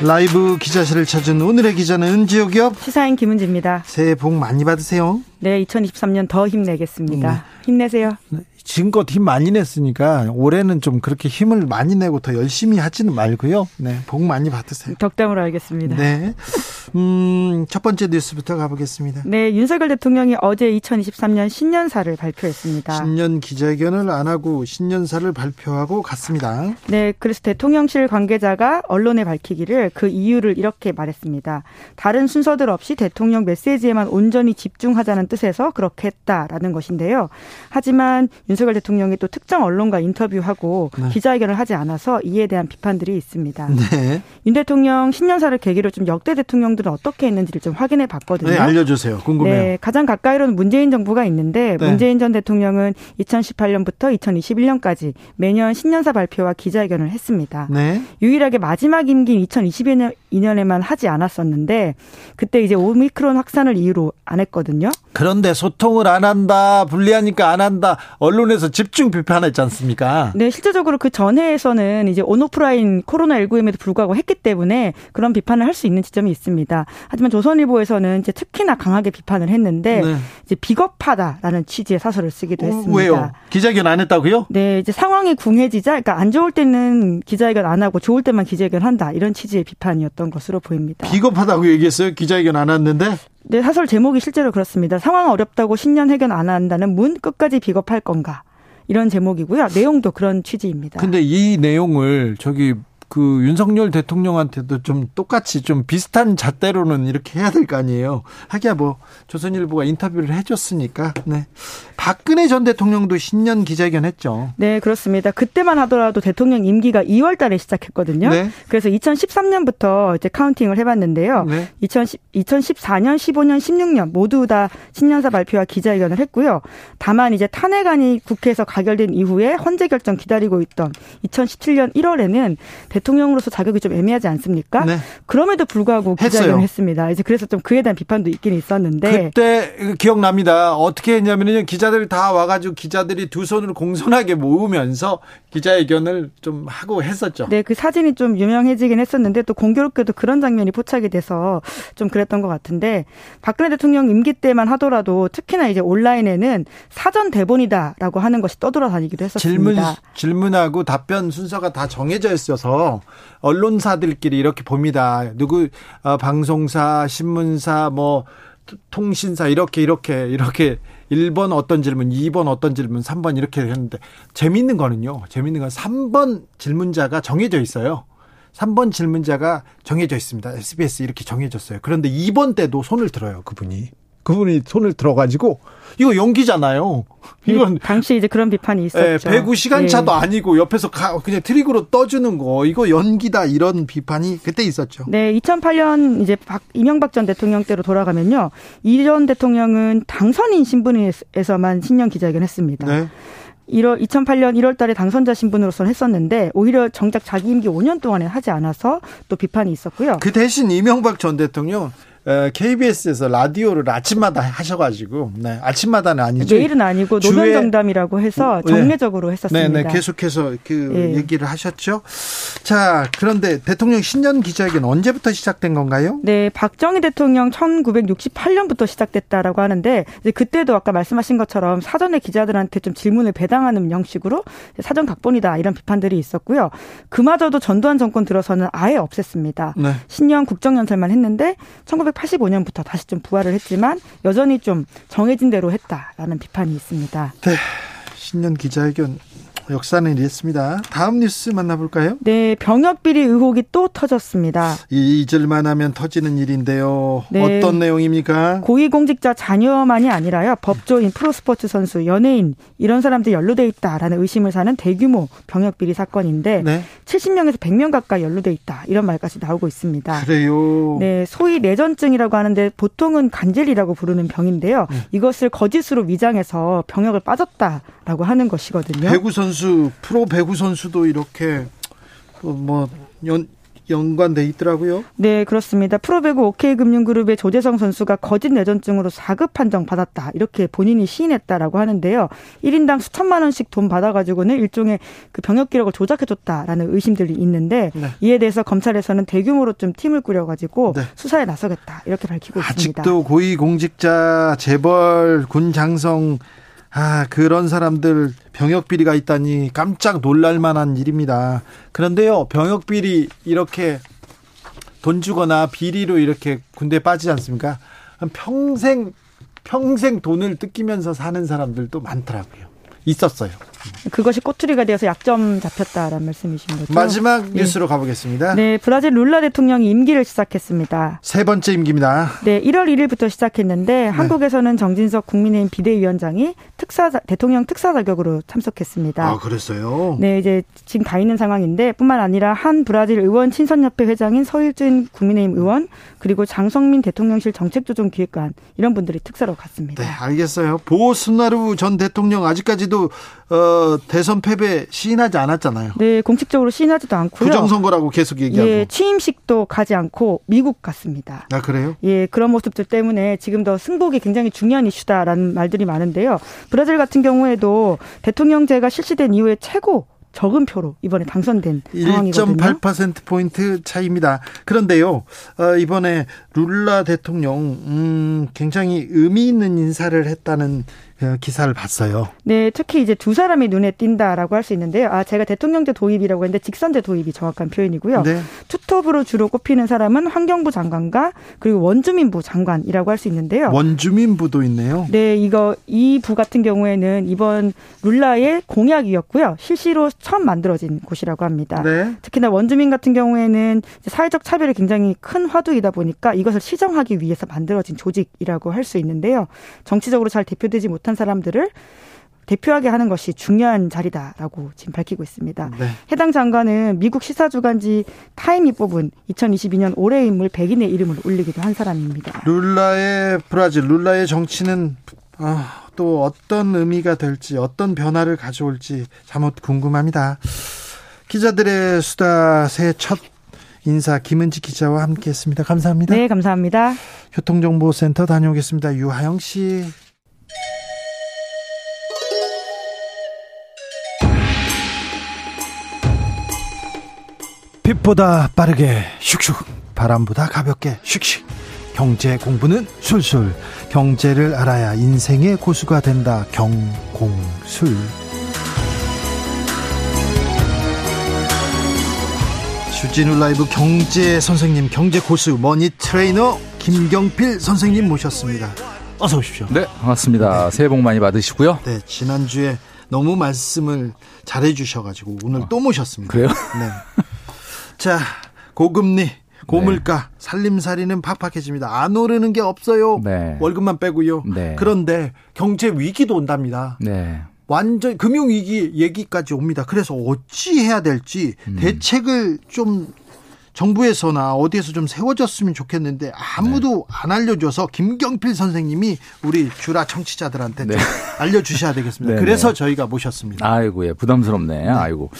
라이브 기자실을 찾은 오늘의 기자는 은지옥이요. 시사인 김은지입니다. 새해 복 많이 받으세요. 네, 2023년 더 힘내겠습니다. 네. 힘내세요. 네, 지금껏 힘 많이 냈으니까 올해는 좀 그렇게 힘을 많이 내고 더 열심히 하지는 말고요. 네, 복 많이 받으세요. 덕담으로 알겠습니다. 네. 음, 첫 번째 뉴스부터 가보겠습니다. 네, 윤석열 대통령이 어제 2023년 신년사를 발표했습니다. 신년 기자회견을 안 하고 신년사를 발표하고 갔습니다. 네, 그래서 대통령실 관계자가 언론에 밝히기를 그 이유를 이렇게 말했습니다. 다른 순서들 없이 대통령 메시지에만 온전히 집중하자는 뜻에서 그렇게 했다라는 것인데요. 하지만 윤석열 대통령이 또 특정 언론과 인터뷰하고 네. 기자회견을 하지 않아서 이에 대한 비판들이 있습니다. 네. 윤 대통령 신년사를 계기로 좀 역대 대통령들은 어떻게 했는지를 좀 확인해 봤거든요. 네, 알려주세요. 궁금해요. 네, 가장 가까이로는 문재인 정부가 있는데 네. 문재인 전 대통령은 2018년부터 2021년까지 매년 신년사 발표와 기자회견을 했습니다. 네. 유일하게 마지막 임기인 2022년 에만 하지 않았었는데 그때 이제 오미크론 확산을 이유로 안 했거든요. 그런데 소통을 안 한다, 불리하니까 안 한다. 언론에서 집중 비판했지 않습니까? 네, 실제적으로 그 전해에서는 이제 온오프라인 코로나19임에도 불구하고 했기 때문에 그런 비판을 할 수 있는 지점이 있습니다. 하지만 조선일보에서는 이제 특히나 강하게 비판을 했는데 네. 이제 비겁하다라는 취지의 사설을 쓰기도 어, 했습니다. 왜요? 기자회견 안 했다고요? 네, 이제 상황이 궁해지자, 그러니까 안 좋을 때는 기자회견 안 하고 좋을 때만 기자회견 한다 이런 취지의 비판이었 던 것으로 보입니다. 비겁하다고 얘기했어요? 기자회견 안 했는데? 네, 사설 제목이 실제로 그렇습니다. 상황 어렵다고 신년 회견 안 한다는 문 끝까지 비겁할 건가? 이런 제목이고요. 내용도 그런 취지입니다. 근데 이 내용을 저기 그 윤석열 대통령한테도 좀 똑같이 좀 비슷한 잣대로는 이렇게 해야 될 거 아니에요. 하기야 뭐 조선일보가 인터뷰를 해줬으니까. 네. 박근혜 전 대통령도 신년 기자회견 했죠. 네, 그렇습니다. 그때만 하더라도 대통령 임기가 2월 달에 시작했거든요. 네. 그래서 2013년부터 이제 카운팅을 해봤는데요. 네. 2010, 2014년, 15년, 16년 모두 다 신년사 발표와 기자회견을 했고요. 다만 이제 탄핵안이 국회에서 가결된 이후에 헌재 결정 기다리고 있던 2017년 1월에는 대통령으로서 자격이 좀 애매하지 않습니까? 네. 그럼에도 불구하고 기자회견을 했습니다. 이제 그래서 좀 그에 대한 비판도 있긴 있었는데 그때 기억납니다. 어떻게 했냐면요. 기자들 다 와가지고 기자들이 두 손을 공손하게 모으면서 기자회견을 좀 하고 했었죠. 네, 그 사진이 좀 유명해지긴 했었는데 또 공교롭게도 그런 장면이 포착이 돼서 좀 그랬던 것 같은데 박근혜 대통령 임기 때만 하더라도 특히나 이제 온라인에는 사전 대본이다라고 하는 것이 떠돌아다니기도 했었습니다. 질문 질문하고 답변 순서가 다 정해져 있어서 언론사들끼리 이렇게 봅니다. 누구 어, 방송사, 신문사, 뭐 통신사 이렇게 이렇게 이렇게 1번 어떤 질문, 2번 어떤 질문, 3번 이렇게 했는데 재밌는 거는요. 재밌는 건 3번 질문자가 정해져 있어요. 3번 질문자가 정해져 있습니다. SBS 이렇게 정해졌어요. 그런데 2번 때도 손을 들어요, 그분이. 그분이 손을 들어가지고 이거 연기잖아요. 이건 당시 이제 그런 비판이 있었죠. 네, 배구 시간차도 네. 아니고 옆에서 가, 그냥 트릭으로 떠주는 거 이거 연기다 이런 비판이 그때 있었죠. 네, 2008년 이제 박 이명박 전 대통령 때로 돌아가면요, 이 전 대통령은 당선인 신분에서만 신년 기자회견했습니다. 네. 1월 2008년 1월 달에 당선자 신분으로서는 했었는데 오히려 정작 자기 임기 5년 동안에 하지 않아서 또 비판이 있었고요. 그 대신 이명박 전 대통령 KBS에서 라디오를 아침마다 하셔가지고 네, 아침마다는 아니죠. 내일은 아니고 노면 정담이라고 해서 네. 정례적으로 네. 했었습니다. 네, 네, 계속해서 그 네. 얘기를 하셨죠. 자, 그런데 대통령 신년 기자회견 언제부터 시작된 건가요? 네, 박정희 대통령 1968년부터 시작됐다라고 하는데 그때도 아까 말씀하신 것처럼 사전에 기자들한테 좀 질문을 배당하는 형식으로 사전 각본이다 이런 비판들이 있었고요. 그마저도 전두환 정권 들어서는 아예 없앴습니다. 네. 신년 국정연설만 했는데 19 1985년부터 다시 좀 부활을 했지만 여전히 좀 정해진 대로 했다라는 비판이 있습니다. 네. 신년 기자회견 역사는 이랬습니다. 다음 뉴스 만나볼까요? 네, 병역 비리 의혹이 또 터졌습니다. 잊을만 하면 터지는 일인데요. 네, 어떤 내용입니까? 고위공직자 자녀만이 아니라요. 법조인, 프로스포츠 선수, 연예인 이런 사람들이 연루돼 있다라는 의심을 사는 대규모 병역 비리 사건인데 네. 70명에서 100명 가까이 연루돼 있다. 이런 말까지 나오고 있습니다. 그래요. 네, 소위 내전증이라고 하는데 보통은 간질이라고 부르는 병인데요. 음. 이것을 거짓으로 위장해서 병역을 빠졌다라고 하는 것이거든요. 배구 선수, 프로 배구 선수도 이렇게 뭐 연, 연관돼 있더라고요. 네, 그렇습니다. 프로배구 OK금융그룹의 조재성 선수가 거짓 내전증으로 4급 판정 받았다. 이렇게 본인이 시인했다라고 하는데요. 1인당 수천만 원씩 돈 받아가지고는 일종의 그 병역 기록을 조작해줬다라는 의심들이 있는데 네. 이에 대해서 검찰에서는 대규모로 좀 팀을 꾸려가지고 네. 수사에 나서겠다 이렇게 밝히고 있습니다. 아직도 고위공직자, 재벌, 군 장성 아, 그런 사람들 병역 비리가 있다니 깜짝 놀랄 만한 일입니다. 그런데요, 병역 비리 이렇게 돈 주거나 비리로 이렇게 군대에 빠지지 않습니까? 평생 평생 돈을 뜯기면서 사는 사람들도 많더라고요. 있었어요. 그것이 꼬투리가 되어서 약점 잡혔다라는 말씀이신 거죠. 마지막 네. 뉴스로 네. 가보겠습니다. 네, 브라질 룰라 대통령이 임기를 시작했습니다. 세 번째 임기입니다. 네, 1월 1일부터 시작했는데 네. 한국에서는 정진석 국민의힘 비대위원장이 특사 대통령 특사 자격으로 참석했습니다. 아, 그랬어요? 네, 이제 지금 가 있는 상황인데 뿐만 아니라 한 브라질 의원 친선협회 회장인 서일준 국민의힘 의원 그리고 장성민 대통령실 정책조정기획관 이런 분들이 특사로 갔습니다. 네, 알겠어요. 보스나루 전 대통령 아직까지도 어, 대선 패배 시인하지 않았잖아요. 네, 공식적으로 시인하지도 않고요. 부정선거라고 계속 얘기하고. 예, 취임식도 가지 않고 미국 갔습니다. 아, 그래요? 예, 그런 모습들 때문에 지금 더 승복이 굉장히 중요한 이슈다라는 말들이 많은데요. 브라질 같은 경우에도 대통령제가 실시된 이후에 최고 적은 표로 이번에 당선된 상황이거든요. 1.8% 포인트 차이입니다. 그런데요, 어, 이번에 룰라 대통령 음, 굉장히 의미 있는 인사를 했다는 그 기사를 봤어요. 네, 특히 이제 두 사람이 눈에 띈다라고 할 수 있는데요. 아, 제가 대통령제 도입이라고 했는데 직선제 도입이 정확한 표현이고요. 네. 투톱으로 주로 꼽히는 사람은 환경부 장관과 그리고 원주민부 장관이라고 할 수 있는데요. 원주민부도 있네요. 네, 이거 이 부 같은 경우에는 이번 룰라의 공약이었고요. 실시로 처음 만들어진 곳이라고 합니다. 네. 특히나 원주민 같은 경우에는 사회적 차별이 굉장히 큰 화두이다 보니까 이것을 시정하기 위해서 만들어진 조직이라고 할 수 있는데요. 정치적으로 잘 대표되지 못한 못한 사람들을 대표하게 하는 것이 중요한 자리다라고 지금 밝히고 있습니다. 네. 해당 장관은 미국 시사주간지 타임이 뽑은 2022년 올해의 인물 100인의 이름을 올리기도 한 사람입니다. 룰라의 브라질, 룰라의 정치는 아, 또 어떤 의미가 될지, 어떤 변화를 가져올지 잠못 궁금합니다. 기자들의 수다 새 첫 인사 김은지 기자와 함께했습니다. 감사합니다. 네, 감사합니다. 교통정보센터 다녀오겠습니다. 유하영 씨. 빛보다 빠르게 슉슉 바람보다 가볍게 슉슉. 경제 공부는 술술. 경제를 알아야 인생의 고수가 된다. 경공술. 주진우 라이브 경제 선생님 경제 고수 머니 트레이너 김경필 선생님 모셨습니다. 어서 오십시오. 네 반갑습니다. 네. 새해 복 많이 받으시고요. 네 지난주에 너무 말씀을 잘해 주셔가지고 오늘 어. 또 모셨습니다. 그래요? 네 자, 고금리, 고물가, 네. 살림살이는 팍팍해집니다. 안 오르는 게 없어요. 네. 월급만 빼고요. 네. 그런데 경제 위기도 온답니다. 네. 완전 금융 위기 얘기까지 옵니다. 그래서 어찌 해야 될지 음. 대책을 좀 정부에서나 어디에서 좀 세워졌으면 좋겠는데 아무도 네. 안 알려줘서 김경필 선생님이 우리 주라 청취자들한테 네. 알려주셔야 되겠습니다. 네, 그래서 네. 저희가 모셨습니다. 아이고 예 부담스럽네. 네. 아이고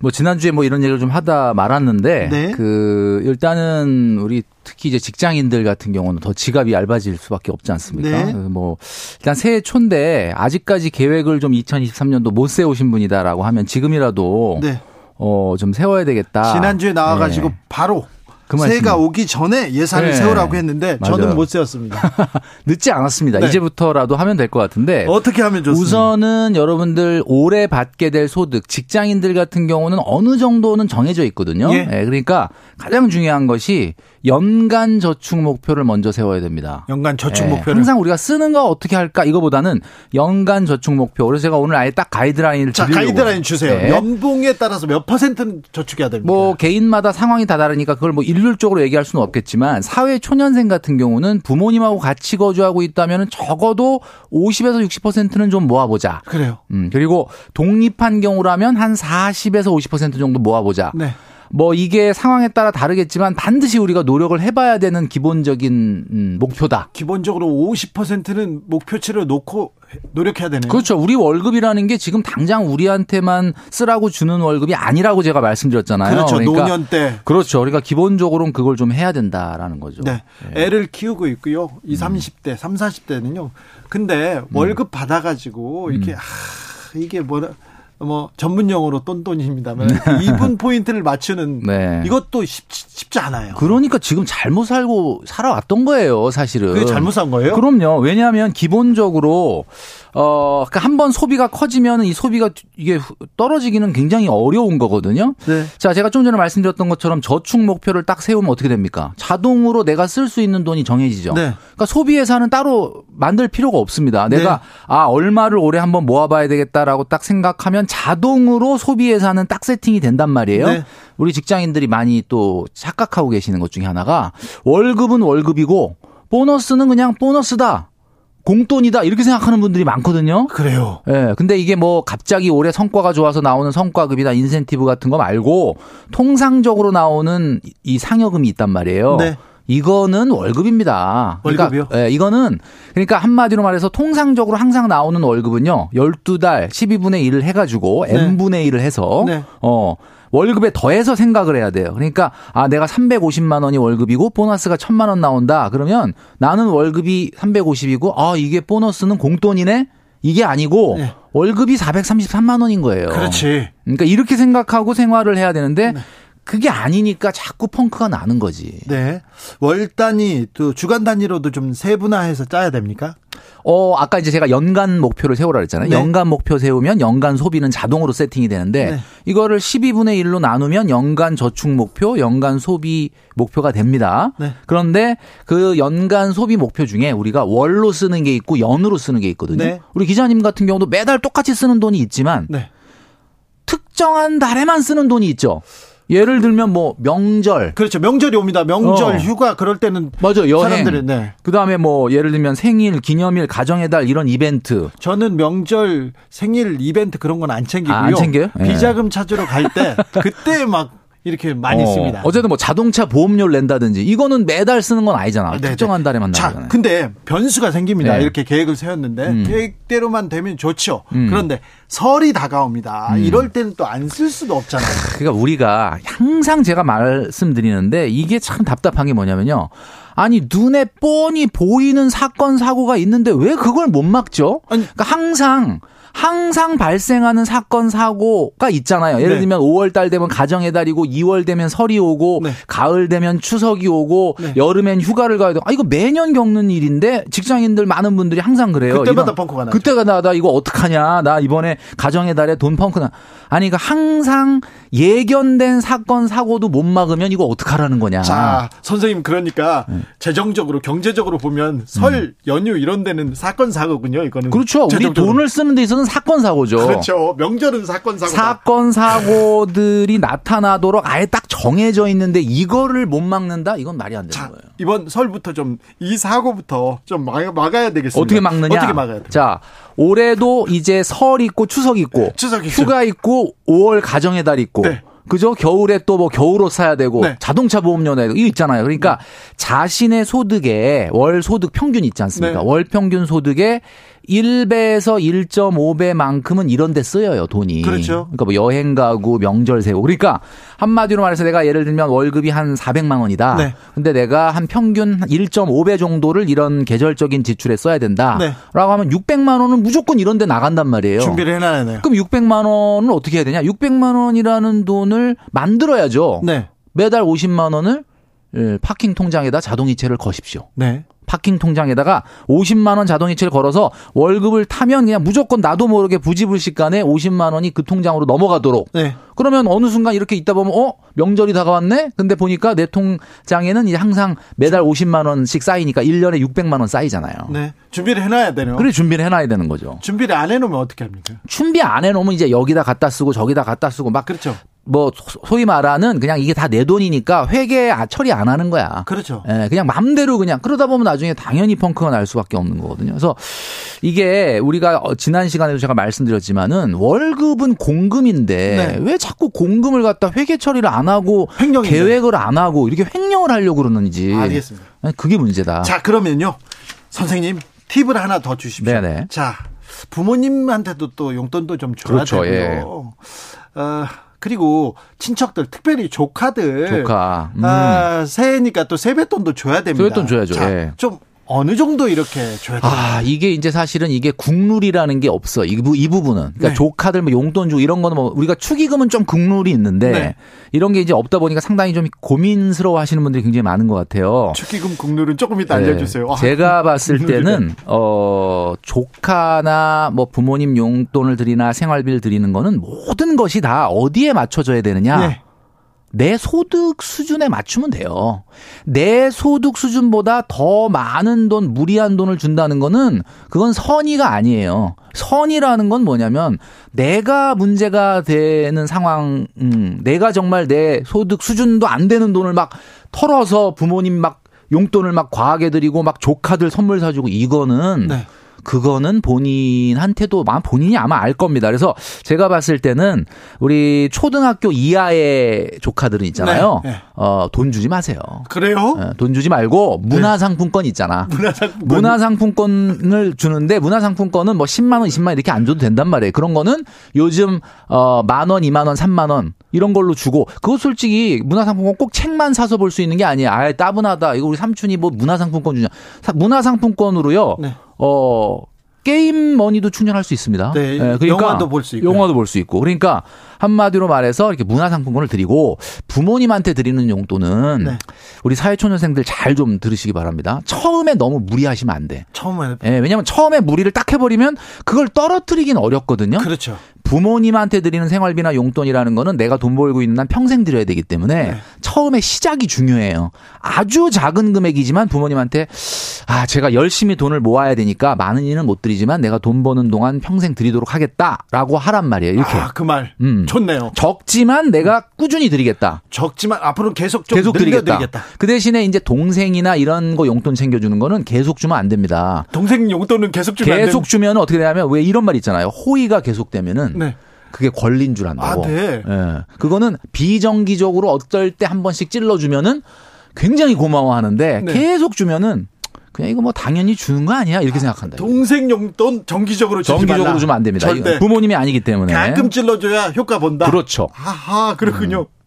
뭐 지난주에 뭐 이런 얘기를 좀 하다 말았는데 네. 그 일단은 우리 특히 이제 직장인들 같은 경우는 더 지갑이 얇아질 수밖에 없지 않습니까? 네. 뭐 일단 새해 초인데 아직까지 계획을 좀 2023년도 못 세우신 분이다라고 하면 지금이라도 네. 어, 좀 세워야 되겠다. 지난주에 나와가지고 네. 바로 그 새해가 오기 전에 예산을 네. 세우라고 했는데 맞아요. 저는 못 세웠습니다. 늦지 않았습니다. 네. 이제부터라도 하면 될 것 같은데 어떻게 하면 좋습니까? 우선은 여러분들 올해 받게 될 소득 직장인들 같은 경우는 어느 정도는 정해져 있거든요. 예. 네, 그러니까 가장 중요한 것이 연간 저축 목표를 먼저 세워야 됩니다. 연간 저축 예, 목표를 항상 우리가 쓰는 거 어떻게 할까 이거보다는 연간 저축 목표. 그래서 제가 오늘 아예 딱 가이드라인을 자, 드리려고. 가이드라인 주세요. 네. 연봉에 따라서 몇 퍼센트는 저축해야 됩니까? 뭐 개인마다 상황이 다 다르니까 그걸 뭐 일률적으로 얘기할 수는 없겠지만 사회 초년생 같은 경우는 부모님하고 같이 거주하고 있다면 적어도 50에서 60%는 좀 모아보자. 그래요. 음, 그리고 독립한 경우라면 한 40에서 50% 정도 모아보자. 네. 뭐 이게 상황에 따라 다르겠지만 반드시 우리가 노력을 해봐야 되는 기본적인 음, 목표다. 기본적으로 50%는 목표치를 놓고 노력해야 되는. 그렇죠. 우리 월급이라는 게 지금 당장 우리한테만 쓰라고 주는 월급이 아니라고 제가 말씀드렸잖아요. 그렇죠. 그러니까 노년 때. 그렇죠. 그러니까 기본적으로는 그걸 좀 해야 된다라는 거죠. 네. 네. 애를 키우고 있고요. 20, 30대, 3, 40대는요. 근데 월급 음. 받아 가지고 이렇게 음. 아, 이게 뭐라 뭐 전문 용어로 똔똔입니다만 이분 포인트를 맞추는 네. 이것도 쉽, 쉽지 않아요. 그러니까 지금 잘못 살고 살아왔던 거예요, 사실은. 그게 잘못 산 거예요? 그럼요. 왜냐하면 기본적으로 어, 그러니까 한 번 소비가 커지면 이 소비가 이게 떨어지기는 굉장히 어려운 거거든요. 네. 자, 제가 좀 전에 말씀드렸던 것처럼 저축 목표를 딱 세우면 어떻게 됩니까? 자동으로 내가 쓸 수 있는 돈이 정해지죠. 네. 그러니까 소비 예산은 따로 만들 필요가 없습니다. 내가 네. 아, 얼마를 올해 한번 모아봐야 되겠다라고 딱 생각하면 자동으로 소비 예산은 딱 세팅이 된단 말이에요. 네. 우리 직장인들이 많이 또 착각하고 계시는 것 중에 하나가 월급은 월급이고 보너스는 그냥 보너스다. 공돈이다 이렇게 생각하는 분들이 많거든요. 그래요. 예. 네, 근데 이게 뭐 갑자기 올해 성과가 좋아서 나오는 성과급이나 인센티브 같은 거 말고 통상적으로 나오는 이 상여금이 있단 말이에요. 네. 이거는 월급입니다. 그러니까 월급이요? 예, 이거는 그러니까 한마디로 말해서 통상적으로 항상 나오는 월급은요. 12달 12분의 1을 해 가지고 네. n분의 1을 해서 네. 어 월급에 더해서 생각을 해야 돼요. 그러니까 아 내가 350만 원이 월급이고 보너스가 1000만 원 나온다. 그러면 나는 월급이 350이고 아 이게 보너스는 공돈이네. 이게 아니고 네. 월급이 433만 원인 거예요. 그렇지. 그러니까 이렇게 생각하고 생활을 해야 되는데 네. 그게 아니니까 자꾸 펑크가 나는 거지. 네. 월 단위 또 주간 단위로도 좀 세분화해서 짜야 됩니까? 어, 아까 이제 제가 연간 목표를 세우라 그랬잖아요. 네. 연간 목표 세우면 연간 소비는 자동으로 세팅이 되는데 네. 이거를 12분의 1로 나누면 연간 저축 목표, 연간 소비 목표가 됩니다. 네. 그런데 그 연간 소비 목표 중에 우리가 월로 쓰는 게 있고 연으로 쓰는 게 있거든요. 네. 우리 기자님 같은 경우도 매달 똑같이 쓰는 돈이 있지만 네. 특정한 달에만 쓰는 돈이 있죠. 예를 들면 뭐 명절. 그렇죠. 명절이 옵니다. 명절 어. 휴가 그럴 때는 맞아 여행. 네. 그다음에 뭐 예를 들면 생일 기념일 가정의 달 이런 이벤트. 저는 명절 생일 이벤트 그런 건 안 챙기고요. 아, 안 챙겨요? 비자금 찾으러 갈 때 그때 막 이렇게 많이 어. 씁니다. 어쨌든 뭐 자동차 보험료를 낸다든지 이거는 매달 쓰는 건 아니잖아. 네네. 특정한 달에만 나잖아요. 근데 변수가 생깁니다. 네. 이렇게 계획을 세웠는데 음. 계획대로만 되면 좋죠. 음. 그런데 설이 다가옵니다. 음. 이럴 때는 또 안 쓸 수도 없잖아요. 그러니까 우리가 항상 제가 말씀드리는데 이게 참 답답한 게 뭐냐면요. 아니 눈에 뻔히 보이는 사건 사고가 있는데 왜 그걸 못 막죠? 아니, 그러니까 항상 항상 발생하는 사건 사고가 있잖아요. 예를 네. 들면 5월 달 되면 가정의 달이고 2월 되면 설이 오고 네. 가을 되면 추석이 오고 네. 여름엔 휴가를 가야 돼. 아 이거 매년 겪는 일인데 직장인들 많은 분들이 항상 그래요. 그때마다 펑크가 나죠. 그때가 나다 이거 어떡하냐. 나 이번에 가정의 달에 돈 펑크 나. 아니 그러니까 항상 예견된 사건 사고도 못 막으면 이거 어떡하라는 거냐. 자, 선생님 그러니까 네. 재정적으로 경제적으로 보면 설 음. 연휴 이런 데는 사건 사고군요. 이거는 그렇죠. 우리 돈을 쓰는 데 있어서 사고는 사건 사고죠. 그렇죠. 명절은 사건 사고. 사건 사고들이 나타나도록 아예 딱 정해져 있는데 이거를 못 막는다? 이건 말이 안 되는 자, 거예요. 이번 설부터 좀 이 사고부터 좀 막 아야 되겠습니다. 어떻게 막느냐? 어떻게 막아야 돼? 자, 올해도 이제 설 있고 추석 있고 추석 휴가 있고 5월 가정의 달 있고 네. 그죠? 겨울에 또 뭐 겨울옷 사야 되고 네. 자동차 보험료 내야 되고 이거 있잖아요. 그러니까 네. 자신의 소득에 월 소득 평균 있지 않습니까? 네. 월 평균 소득에 1배에서 1.5배만큼은 이런 데 쓰여요, 돈이. 그렇죠. 그러니까 뭐 여행 가고 명절 세고. 그러니까 한마디로 말해서 내가 예를 들면 월급이 한 400만 원이다. 네. 근데 내가 한 평균 1.5배 정도를 이런 계절적인 지출에 써야 된다. 네. 라고 하면 600만 원은 무조건 이런 데 나간단 말이에요. 준비를 해 놔야 돼요. 그럼 600만 원은 어떻게 해야 되냐? 600만 원이라는 돈을 만들어야죠. 네. 매달 50만 원을 예, 파킹 통장에다 자동이체를 거십시오. 네. 파킹 통장에다가 50만 원 자동이체를 걸어서 월급을 타면 그냥 무조건 나도 모르게 부지불식간에 50만 원이 그 통장으로 넘어가도록. 네. 그러면 어느 순간 이렇게 있다 보면 어 명절이 다가왔네. 근데 보니까 내 통장에는 이제 항상 매달 50만 원씩 쌓이니까 1년에 600만 원 쌓이잖아요. 네. 준비를 해놔야 되네요. 그래 준비를 해놔야 되는 거죠. 준비를 안 해놓으면 어떻게 합니까? 준비 안 해놓으면 이제 여기다 갖다 쓰고 저기다 갖다 쓰고 막 그렇죠. 뭐 소위 말하는 그냥 이게 다 내 돈이니까 회계 아, 처리 안 하는 거야. 그렇죠. 예, 그냥 맘대로 그냥 그러다 보면 나중에 당연히 펑크가 날 수밖에 없는 거거든요. 그래서 이게 우리가 어, 지난 시간에도 제가 말씀드렸지만은 월급은 공금인데 네. 왜 자꾸 공금을 갖다 회계 처리를 안 하고 횡령인데. 계획을 안 하고 이렇게 횡령을 하려고 그러는지. 알겠습니다. 예, 그게 문제다. 자, 그러면요. 선생님 팁을 하나 더 주십시오. 네네. 자, 부모님한테도 또 용돈도 좀 줘야 그렇죠, 되고요. 예. 어, 그리고 친척들 특별히 조카들 조카 음. 아, 새해니까 또 세뱃돈도 줘야 됩니다. 세뱃돈 줘야죠. 자, 예. 좀 어느 정도 이렇게 줘야 돼요? 아, 이게 이제 사실은 이게 국룰이라는 게 없어. 이, 부, 이 부분은. 그러니까 네. 조카들 뭐 용돈 주고 이런 거는 뭐 우리가 축의금은 좀 국룰이 있는데 네. 이런 게 이제 없다 보니까 상당히 좀 고민스러워 하시는 분들이 굉장히 많은 것 같아요. 축의금 국룰은 조금 이따 네. 알려주세요. 아, 제가 봤을 때는, 어, 조카나 뭐 부모님 용돈을 드리나 생활비를 드리는 거는 모든 것이 다 어디에 맞춰져야 되느냐. 네. 내 소득 수준에 맞추면 돼요. 내 소득 수준보다 더 많은 돈, 무리한 돈을 준다는 거는 그건 선의가 아니에요. 선의라는 건 뭐냐면 내가 문제가 되는 상황, 음, 내가 정말 내 소득 수준도 안 되는 돈을 막 털어서 부모님 막 용돈을 막 과하게 드리고 막 조카들 선물 사주고 이거는 네. 그거는 본인한테도 본인이 아마 알 겁니다. 그래서 제가 봤을 때는 우리 초등학교 이하의 조카들은 있잖아요. 네, 네. 어, 돈 주지 마세요. 그래요? 어, 돈 주지 말고 문화상품권 있잖아. 문화상품권. 문화상품권을 주는데 문화상품권은 뭐 10만 원, 20만 원 이렇게 안 줘도 된단 말이에요. 그런 거는 요즘 어, 만 원, 2만 원, 3만 원 이런 걸로 주고 그거 솔직히 문화상품권 꼭 책만 사서 볼 수 있는 게 아니야. 아예 따분하다. 이거 우리 삼촌이 뭐 문화상품권 주냐. 문화상품권으로요. 네. 어 게임 머니도 충전할 수 있습니다. 네, 네 그러니까 영화도 볼 수 있고. 영화도 볼 수 있고. 그러니까 한마디로 말해서 이렇게 문화상품권을 드리고 부모님한테 드리는 용돈은 네. 우리 사회초년생들 잘 좀 들으시기 바랍니다. 처음에 너무 무리하시면 안 돼. 처음에. 네, 왜냐하면 처음에 무리를 딱 해버리면 그걸 떨어뜨리긴 어렵거든요. 그렇죠. 부모님한테 드리는 생활비나 용돈이라는 거는 내가 돈 벌고 있는 한 평생 드려야 되기 때문에 네. 처음에 시작이 중요해요. 아주 작은 금액이지만 부모님한테 아, 제가 열심히 돈을 모아야 되니까 많은 일은 못 드리지만 내가 돈 버는 동안 평생 드리도록 하겠다라고 하란 말이에요. 이렇게. 아, 그 말. 음. 좋네요. 적지만 내가 꾸준히 드리겠다. 적지만 앞으로 계속 좀 계속 드리겠다. 드리겠다. 그 대신에 이제 동생이나 이런 거 용돈 챙겨 주는 거는 계속 주면 안 됩니다. 동생 용돈은 계속 주면 계속 주면 어떻게 되냐면 왜 이런 말 있잖아요. 호의가 계속되면은 네. 그게 권리인 줄 안다고. 아, 네. 예. 그거는 비정기적으로 어떨 때 한 번씩 찔러주면은 굉장히 고마워하는데 네. 계속 주면은 그냥 이거 뭐 당연히 주는 거 아니야 이렇게 생각한다. 동생 용돈 정기적으로 주지 정기적으로. 주면 안 됩니다. 부모님이 아니기 때문에 가끔 찔러줘야 효과 본다. 그렇죠. 하하 그렇군요. 음.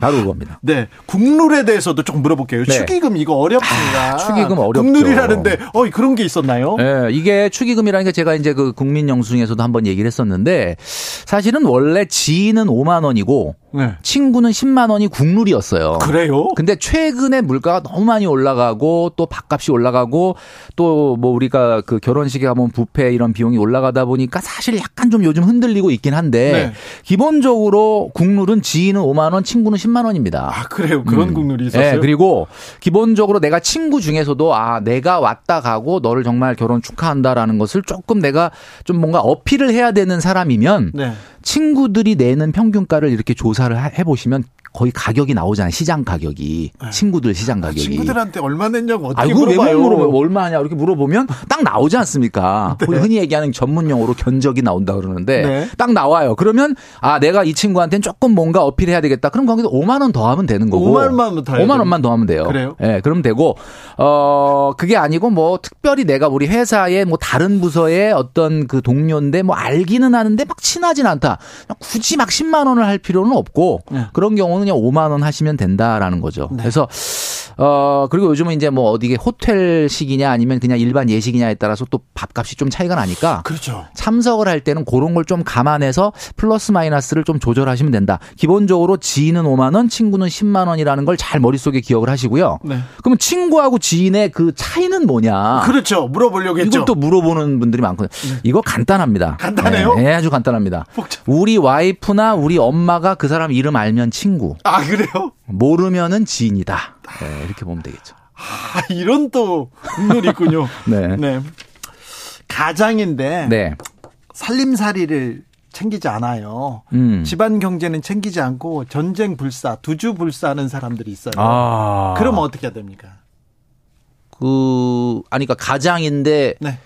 바로 그겁니다. 네. 국룰에 대해서도 좀 물어볼게요. 네. 축의금 이거 어렵습니다. 아, 축의금 어렵죠. 국룰이라는데 어 그런 게 있었나요? 네, 이게 축의금이라는 게 제가 이제 그 국민 영수증에서도 한번 얘기를 했었는데 사실은 원래 지인은 5만 원이고 네. 친구는 10만 원이 국룰이었어요. 그래요? 근데 최근에 물가가 너무 많이 올라가고 또 밥값이 올라가고 또 뭐 우리가 그 결혼식에 가면 부페 이런 비용이 올라가다 보니까 사실 약간 좀 요즘 흔들리고 있긴 한데 네. 기본적으로 국룰은 지인은 5만 원, 친구는 10만 원입니다. 아 그래요? 그런 음. 국룰이 있었어요? 네, 그리고 기본적으로 내가 친구 중에서도 아 내가 왔다 가고 너를 정말 결혼 축하한다라는 것을 조금 내가 좀 뭔가 어필을 해야 되는 사람이면 네. 친구들이 내는 평균가를 이렇게 조사를 해 보시면 거의 가격이 나오잖아요. 시장 가격이. 네. 친구들 시장 가격이. 친구들한테 얼마 냈냐고 어떻게 아이고, 물어봐요. 물어봐요. 얼마 하냐 이렇게 물어보면 딱 나오지 않습니까? 네. 흔히 얘기하는 전문 용어로 견적이 나온다 그러는데 네. 딱 나와요. 그러면 아 내가 이 친구한테는 조금 뭔가 어필해야 되겠다. 그럼 거기서 5만 원 더 하면 되는 거고. 5만 원만 더 5만 원만 더 하면 돼요. 그래요? 예, 네, 그럼 되고 어 그게 아니고 뭐 특별히 내가 우리 회사의 뭐 다른 부서의 어떤 그 동료인데 뭐 알기는 하는데 막 친하진 않다. 굳이 막 10만 원을 할 필요는 없고 네. 그런 경우는 그냥 5만 원 하시면 된다라는 거죠. 네. 그래서 어, 그리고 요즘은 이제 뭐 어디게 호텔식이냐 아니면 그냥 일반 예식이냐에 따라서 또 밥값이 좀 차이가 나니까. 그렇죠. 참석을 할 때는 그런 걸 좀 감안해서 플러스 마이너스를 좀 조절하시면 된다. 기본적으로 지인은 5만 원, 친구는 10만 원이라는 걸 잘 머릿속에 기억을 하시고요. 네. 그러면 친구하고 지인의 그 차이는 뭐냐? 그렇죠. 물어보려고 했죠. 이걸 또 물어보는 분들이 많거든요. 네. 이거 간단합니다. 간단해요? 네, 네, 아주 간단합니다. 복잡. 우리 와이프나 우리 엄마가 그 사람 이름 알면 친구. 아, 그래요? 모르면은 지인이다. 네, 이렇게 보면 되겠죠. 아, 이런 또 국룰이 있군요. 네. 네. 가장인데 네. 살림살이를 챙기지 않아요. 음. 집안 경제는 챙기지 않고 전쟁 불사, 두주 불사하는 사람들이 있어요. 아. 그럼 어떻게 해야 됩니까? 그 아니 그러니까 가장인데 네.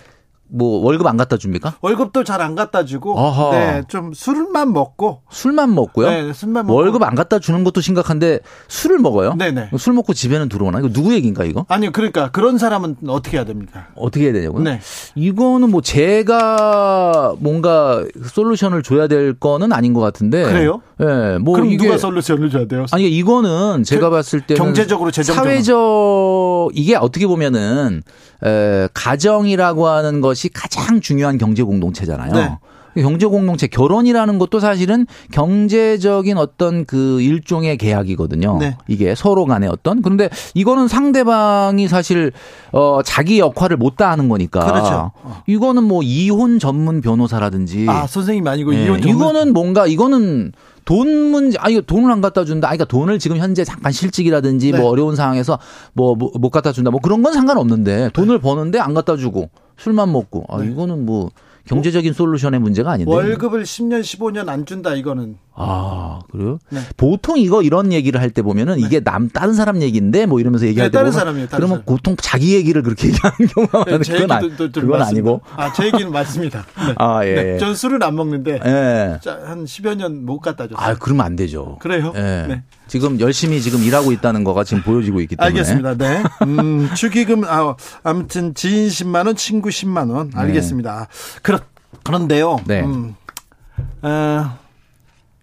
뭐 월급 안 갖다 줍니까? 월급도 잘 안 갖다 주고 아하. 네, 좀 술만 먹고 술만 먹고요. 네, 술만 먹고 월급 안 갖다 주는 것도 심각한데 술을 먹어요? 네, 네. 술 먹고 집에는 들어오나? 이거 누구 얘기인가 이거? 아니요. 그러니까 그런 사람은 어떻게 해야 됩니까? 어떻게 해야 되냐고요? 네. 이거는 뭐 제가 뭔가 솔루션을 줘야 될 거는 아닌 것 같은데. 그래요? 네, 뭐 그럼 이게 누가 솔루션을 줘야 돼요? 아니 이거는 제가 봤을 때 경제적으로 재정적 사회적 이게 어떻게 보면은 에, 가정이라고 하는 것이 가장 중요한 경제 공동체잖아요. 네. 경제 공동체 결혼이라는 것도 사실은 경제적인 어떤 그 일종의 계약이거든요. 네. 이게 서로 간의 어떤 그런데 이거는 상대방이 사실 어 자기 역할을 못 다하는 거니까. 그렇죠. 이거는 뭐 이혼 전문 변호사라든지 아 선생님 아니고 네. 이혼 전문 이거는 뭔가 이거는 돈 문제, 아, 이거 돈을 안 갖다 준다. 아, 그러니까 돈을 지금 현재 잠깐 실직이라든지 뭐 네. 뭐 어려운 상황에서 뭐, 뭐, 못 갖다 준다. 뭐 그런 건 상관없는데 돈을 네. 버는데 안 갖다 주고 술만 먹고. 아, 네. 이거는 뭐 경제적인 솔루션의 문제가 아닌데. 월급을 10년, 15년 안 준다 이거는. 아, 그래요? 네. 보통 이거 이런 얘기를 할 때 보면은 이게 남 다른 사람 얘기인데 뭐 이러면서 얘기할 네, 때 다른 사람이에요. 다른 그러면 사람. 보통 자기 얘기를 그렇게 얘기하는 경우가 네, 많은데 그건, 아니, 그건 아니고. 아, 제 얘기는 맞습니다. 네. 아, 예. 네. 전 술은 안 먹는데 예. 한 10여 년 못 갖다 줬어요. 아, 그러면 안 되죠. 그래요? 예. 네. 지금 열심히 지금 일하고 있다는 거가 지금 보여지고 있기 때문에. 알겠습니다. 네. 음, 축의금 아, 아무튼 지인 10만 원, 친구 10만 원. 알겠습니다. 그렇 그런데요. 네. 음, 어,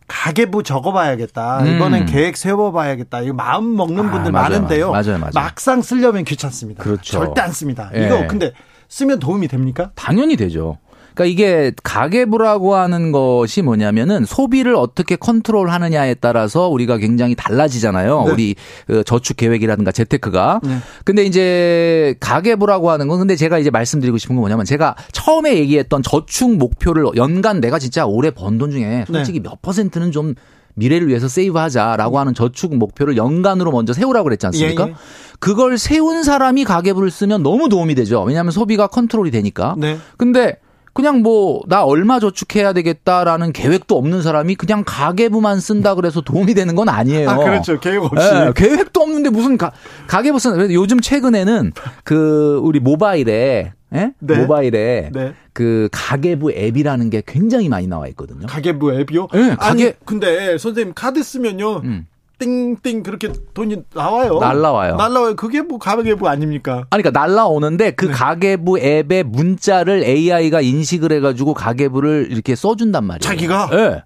가계부 적어봐야겠다. 음. 이번엔 계획 세워봐야겠다. 이거 마음 먹는 아, 분들 아, 맞아요, 많은데요. 맞아요, 맞아요. 막상 쓰려면 귀찮습니다. 그렇죠. 절대 안 씁니다. 네. 이거 근데 쓰면 도움이 됩니까? 당연히 되죠. 그러니까 이게 가계부라고 하는 것이 뭐냐면은 소비를 어떻게 컨트롤하느냐에 따라서 우리가 굉장히 달라지잖아요. 네. 우리 그 저축 계획이라든가 재테크가. 네. 근데 이제 가계부라고 하는 건 근데 제가 이제 말씀드리고 싶은 건 뭐냐면 제가 처음에 얘기했던 저축 목표를 연간 내가 진짜 올해 번 돈 중에 솔직히 네. 몇 퍼센트는 좀 미래를 위해서 세이브하자라고 하는 저축 목표를 연간으로 먼저 세우라고 그랬지 않습니까? 예, 예. 그걸 세운 사람이 가계부를 쓰면 너무 도움이 되죠. 왜냐하면 소비가 컨트롤이 되니까. 네. 근데 그냥 뭐 나 얼마 저축해야 되겠다라는 계획도 없는 사람이 그냥 가계부만 쓴다 그래서 도움이 되는 건 아니에요. 아, 그렇죠. 계획 없이. 네, 계획도 없는데 무슨 가, 가계부 쓰는 그래서 요즘 최근에는 그 우리 모바일에 예? 네. 모바일에 네. 그 가계부 앱이라는 게 굉장히 많이 나와 있거든요. 가계부 앱이요? 네, 가계 아니, 근데 선생님 카드 쓰면요. 음. 띵띵 그렇게 돈이 나와요. 날라와요. 날라와요. 그게 뭐 가계부 아닙니까? 아니, 그러니까 날라오는데 그 네. 가계부 앱의 문자를 AI가 인식을 해가지고 가계부를 이렇게 써준단 말이에요. 자기가? 예. 네.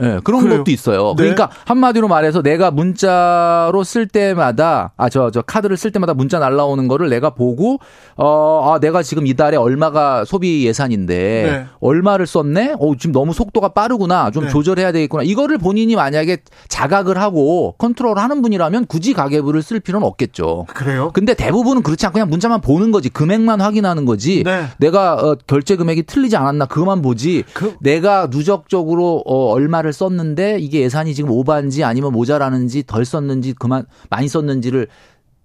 네, 그런 그래요? 것도 있어요. 네. 그러니까 한마디로 말해서 내가 문자로 쓸 때마다 아저저 카드를 쓸 때마다 문자 날라오는 거를 내가 보고 어아 내가 지금 이달에 얼마가 소비 예산인데 네. 얼마를 썼네? 어 지금 너무 속도가 빠르구나. 좀 네. 조절해야 되겠구나. 이거를 본인이 만약에 자각을 하고 컨트롤하는 분이라면 굳이 가계부를 쓸 필요는 없겠죠. 그래요? 근데 대부분은 그렇지 않고 그냥 문자만 보는 거지. 금액만 확인하는 거지. 네. 내가 어, 결제 금액이 틀리지 않았나 그것만 보지. 그... 내가 누적적으로 어, 얼마를 얼마를 썼는데 이게 예산이 지금 오반지 아니면 모자라는지 덜 썼는지 그만 많이 썼는지를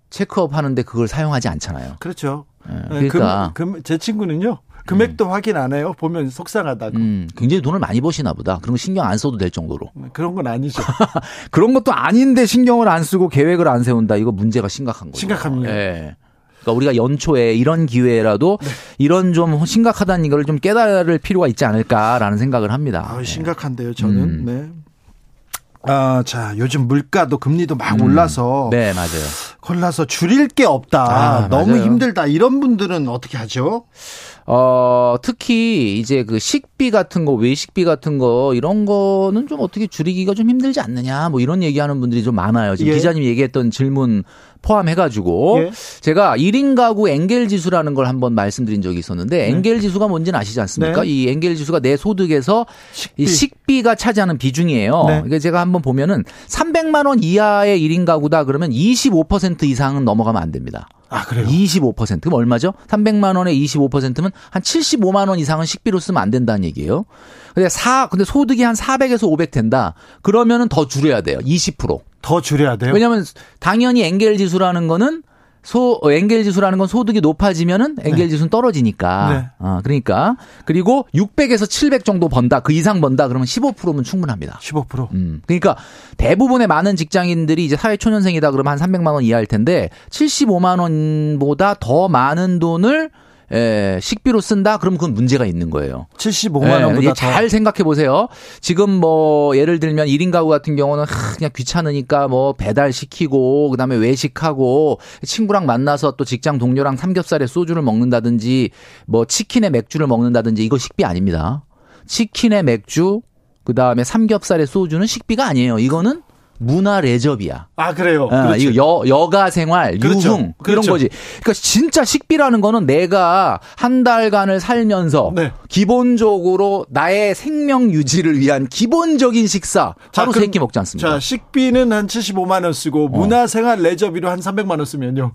체크업 하는데 그걸 사용하지 않잖아요. 그렇죠. 네, 그러니까 금, 금, 제 친구는요. 금액도 음. 확인 안 해요. 보면 속상하다고. 음, 굉장히 돈을 많이 버시나 보다. 그런 거 신경 안 써도 될 정도로. 네, 그런 건 아니죠. 그런 것도 아닌데 신경을 안 쓰고 계획을 안 세운다. 이거 문제가 심각한 거죠. 심각합니다. 네. 그러니까 우리가 연초에 이런 기회라도 네. 이런 좀 심각하다는 이걸 좀 깨달을 필요가 있지 않을까라는 생각을 합니다. 아, 심각한데요, 저는. 음. 네. 아, 자, 요즘 물가도 금리도 막 음. 올라서. 네, 맞아요. 골라서 줄일 게 없다. 아, 너무 맞아요. 힘들다. 이런 분들은 어떻게 하죠? 어, 특히 이제 그 식비 같은 거, 외식비 같은 거 이런 거는 좀 어떻게 줄이기가 좀 힘들지 않느냐 뭐 이런 얘기하는 분들이 좀 많아요. 지금 예. 기자님 얘기했던 질문 포함해가지고 예. 제가 1인 가구 엔겔 지수라는 걸 한번 말씀드린 적이 있었는데 네. 엔겔 지수가 뭔지는 아시지 않습니까? 네. 이 엔겔 지수가 내 소득에서 식비. 이 식비가 차지하는 비중이에요. 네. 이게 제가 한번 보면은 300만 원 이하의 1인 가구다 그러면 25% 이상은 넘어가면 안 됩니다. 아, 그래요? 25%. 그럼 얼마죠? 300만 원에 25%면 한 75만 원 이상은 식비로 쓰면 안 된다는 얘기예요. 근데 사 근데 소득이 한 400에서 500 된다. 그러면은 더 줄여야 돼요. 20%. 더 줄여야 돼요? 왜냐하면 당연히 엔겔 지수라는 거는 소 엔겔 지수라는 건 소득이 높아지면은 엔겔 네. 지수는 떨어지니까. 네. 어, 그러니까 그리고 600에서 700 정도 번다. 그 이상 번다 그러면 15%면 충분합니다. 15%. 음. 그러니까 대부분의 많은 직장인들이 이제 사회 초년생이다 그러면 한 300만 원 이하일 텐데 75만 원보다 더 많은 돈을 예, 식비로 쓴다? 그럼 그건 문제가 있는 거예요. 75만 원보다 예, 잘 생각해 보세요. 지금 뭐 예를 들면 1인 가구 같은 경우는 하, 그냥 귀찮으니까 뭐 배달 시키고 그다음에 외식하고 친구랑 만나서 또 직장 동료랑 삼겹살에 소주를 먹는다든지 뭐 치킨에 맥주를 먹는다든지 이거 식비 아닙니다. 치킨에 맥주 그다음에 삼겹살에 소주는 식비가 아니에요. 이거는 문화 레저비야. 아 그래요. 아, 그렇죠. 이거 여 여가 생활, 그렇죠. 유흥 그렇죠. 이런 거지. 그러니까 진짜 식비라는 거는 내가 한 달간을 살면서 네. 기본적으로 나의 생명 유지를 위한 기본적인 식사 하루 세 끼 먹지 않습니까? 자 식비는 한 75만 원 쓰고 어. 문화 생활 레저비로 한 300만 원 쓰면요.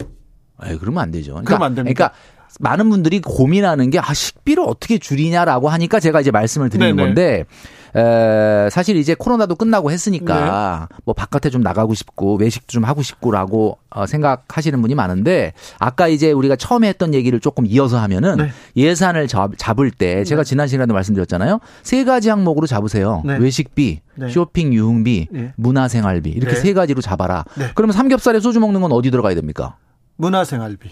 에 그러면 안 되죠. 그러니까, 그러면 안 됩니다. 그러니까 많은 분들이 고민하는 게 아, 식비를 어떻게 줄이냐라고 하니까 제가 이제 말씀을 드리는 네네. 건데 에, 사실 이제 코로나도 끝나고 했으니까 네. 뭐 바깥에 좀 나가고 싶고 외식도 좀 하고 싶고라고 어, 생각하시는 분이 많은데 아까 이제 우리가 처음에 했던 얘기를 조금 이어서 하면은 네. 예산을 잡, 잡을 때 제가 네. 지난 시간에도 말씀드렸잖아요. 세 가지 항목으로 잡으세요. 네. 외식비, 네. 쇼핑 유흥비, 네. 문화생활비 이렇게 세 가지로 잡아라. 그러면 삼겹살에 소주 먹는 건 어디 들어가야 됩니까? 문화생활비.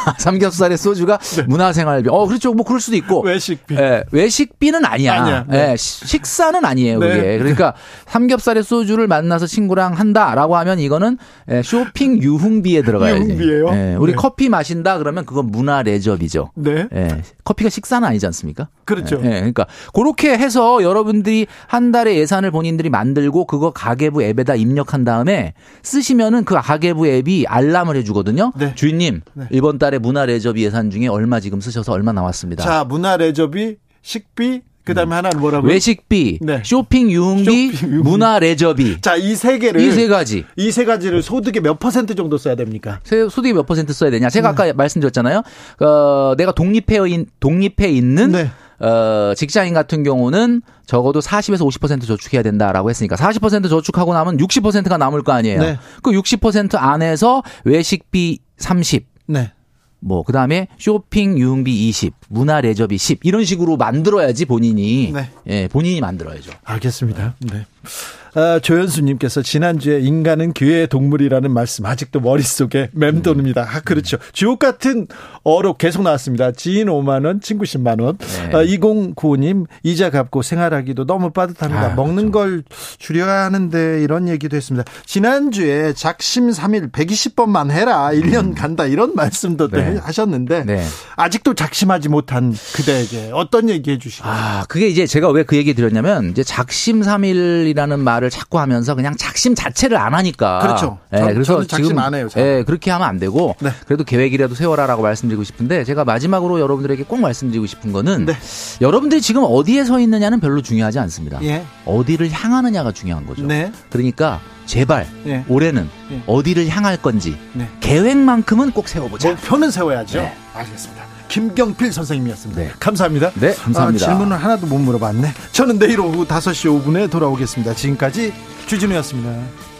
삼겹살에 소주가 네. 문화생활비. 어, 그렇죠. 뭐 그럴 수도 있고. 외식비. 예, 외식비는 아니야. 아니야. 네. 예, 식사는 아니에요, 네. 그게. 그러니까 삼겹살에 소주를 만나서 친구랑 한다라고 하면 이거는 예, 쇼핑 유흥비에 들어가야지. 유흥비예요? 예, 우리 네. 커피 마신다 그러면 그건 문화 레저비죠. 네. 예, 커피가 식사는 아니지 않습니까? 그렇죠. 예, 그러니까 그렇게 해서 여러분들이 한 달에 예산을 본인들이 만들고 그거 가계부 앱에다 입력한 다음에 쓰시면은 그 가계부 앱이 알람을 해주거든요. 네. 주인님 네. 이번 달에 문화 레저비 예산 중에 얼마 지금 쓰셔서 얼마 남았습니다. 자, 문화 레저비, 식비, 그다음에 음. 하나는 뭐라고요? 외식비, 네. 쇼핑 유흥비, 쇼핑, 유흥비, 문화 레저비. 자, 이 세 개를 이 세 가지. 이 세 가지를 소득의 몇 퍼센트 정도 써야 됩니까? 소득의 몇 퍼센트 써야 되냐? 제가 네. 아까 말씀드렸잖아요. 어, 내가 독립해 인 독립해 있는 네. 어, 직장인 같은 경우는 적어도 40에서 50% 저축해야 된다라고 했으니까 40% 저축하고 나면 60%가 남을 거 아니에요. 네. 그 60% 안에서 외식비 30. 네. 뭐 그다음에 쇼핑 유흥비 20, 문화 레저비 10 이런 식으로 만들어야지 본인이 네. 예, 본인이 만들어야죠. 알겠습니다. 네. 아, 조현수님께서 지난주에 인간은 기회의 동물이라는 말씀 아직도 머릿속에 맴도릅니다. 아, 그렇죠. 주옥 같은 어록 계속 나왔습니다. 지인 5만원, 친구 10만원. 네. 아, 2095님, 이자 갚고 생활하기도 너무 빠듯합니다. 아, 먹는 그렇죠. 걸 줄여야 하는데 이런 얘기도 했습니다. 지난주에 작심 3일 120번만 해라. 1년 음. 간다. 이런 말씀도 네. 하셨는데 네. 아직도 작심하지 못한 그대에게 어떤 얘기 해주시죠? 아, 그게 이제 제가 왜 그 얘기 드렸냐면 이제 작심 3일 이라는 말 말을 자꾸 하면서 그냥 작심 자체를 안 하니까. 그렇죠. 예, 전, 그래서 지금 안 해요. 예, 그렇게 하면 안 되고 네. 그래도 계획이라도 세워라라고 말씀드리고 싶은데 제가 마지막으로 여러분들에게 꼭 말씀드리고 싶은 거는 네. 여러분들이 지금 어디에 서 있느냐는 별로 중요하지 않습니다. 예. 어디를 향하느냐가 중요한 거죠. 네. 그러니까 제발 예. 올해는 예. 어디를 향할 건지 네. 계획만큼은 꼭 세워보자. 목표는 세워야죠. 네. 알겠습니다. 김경필 선생님이었습니다. 네. 감사합니다. 네, 감사합니다. 아, 질문을 하나도 못 물어봤네. 저는 내일 오후 5시 5분에 돌아오겠습니다. 지금까지 주진우였습니다.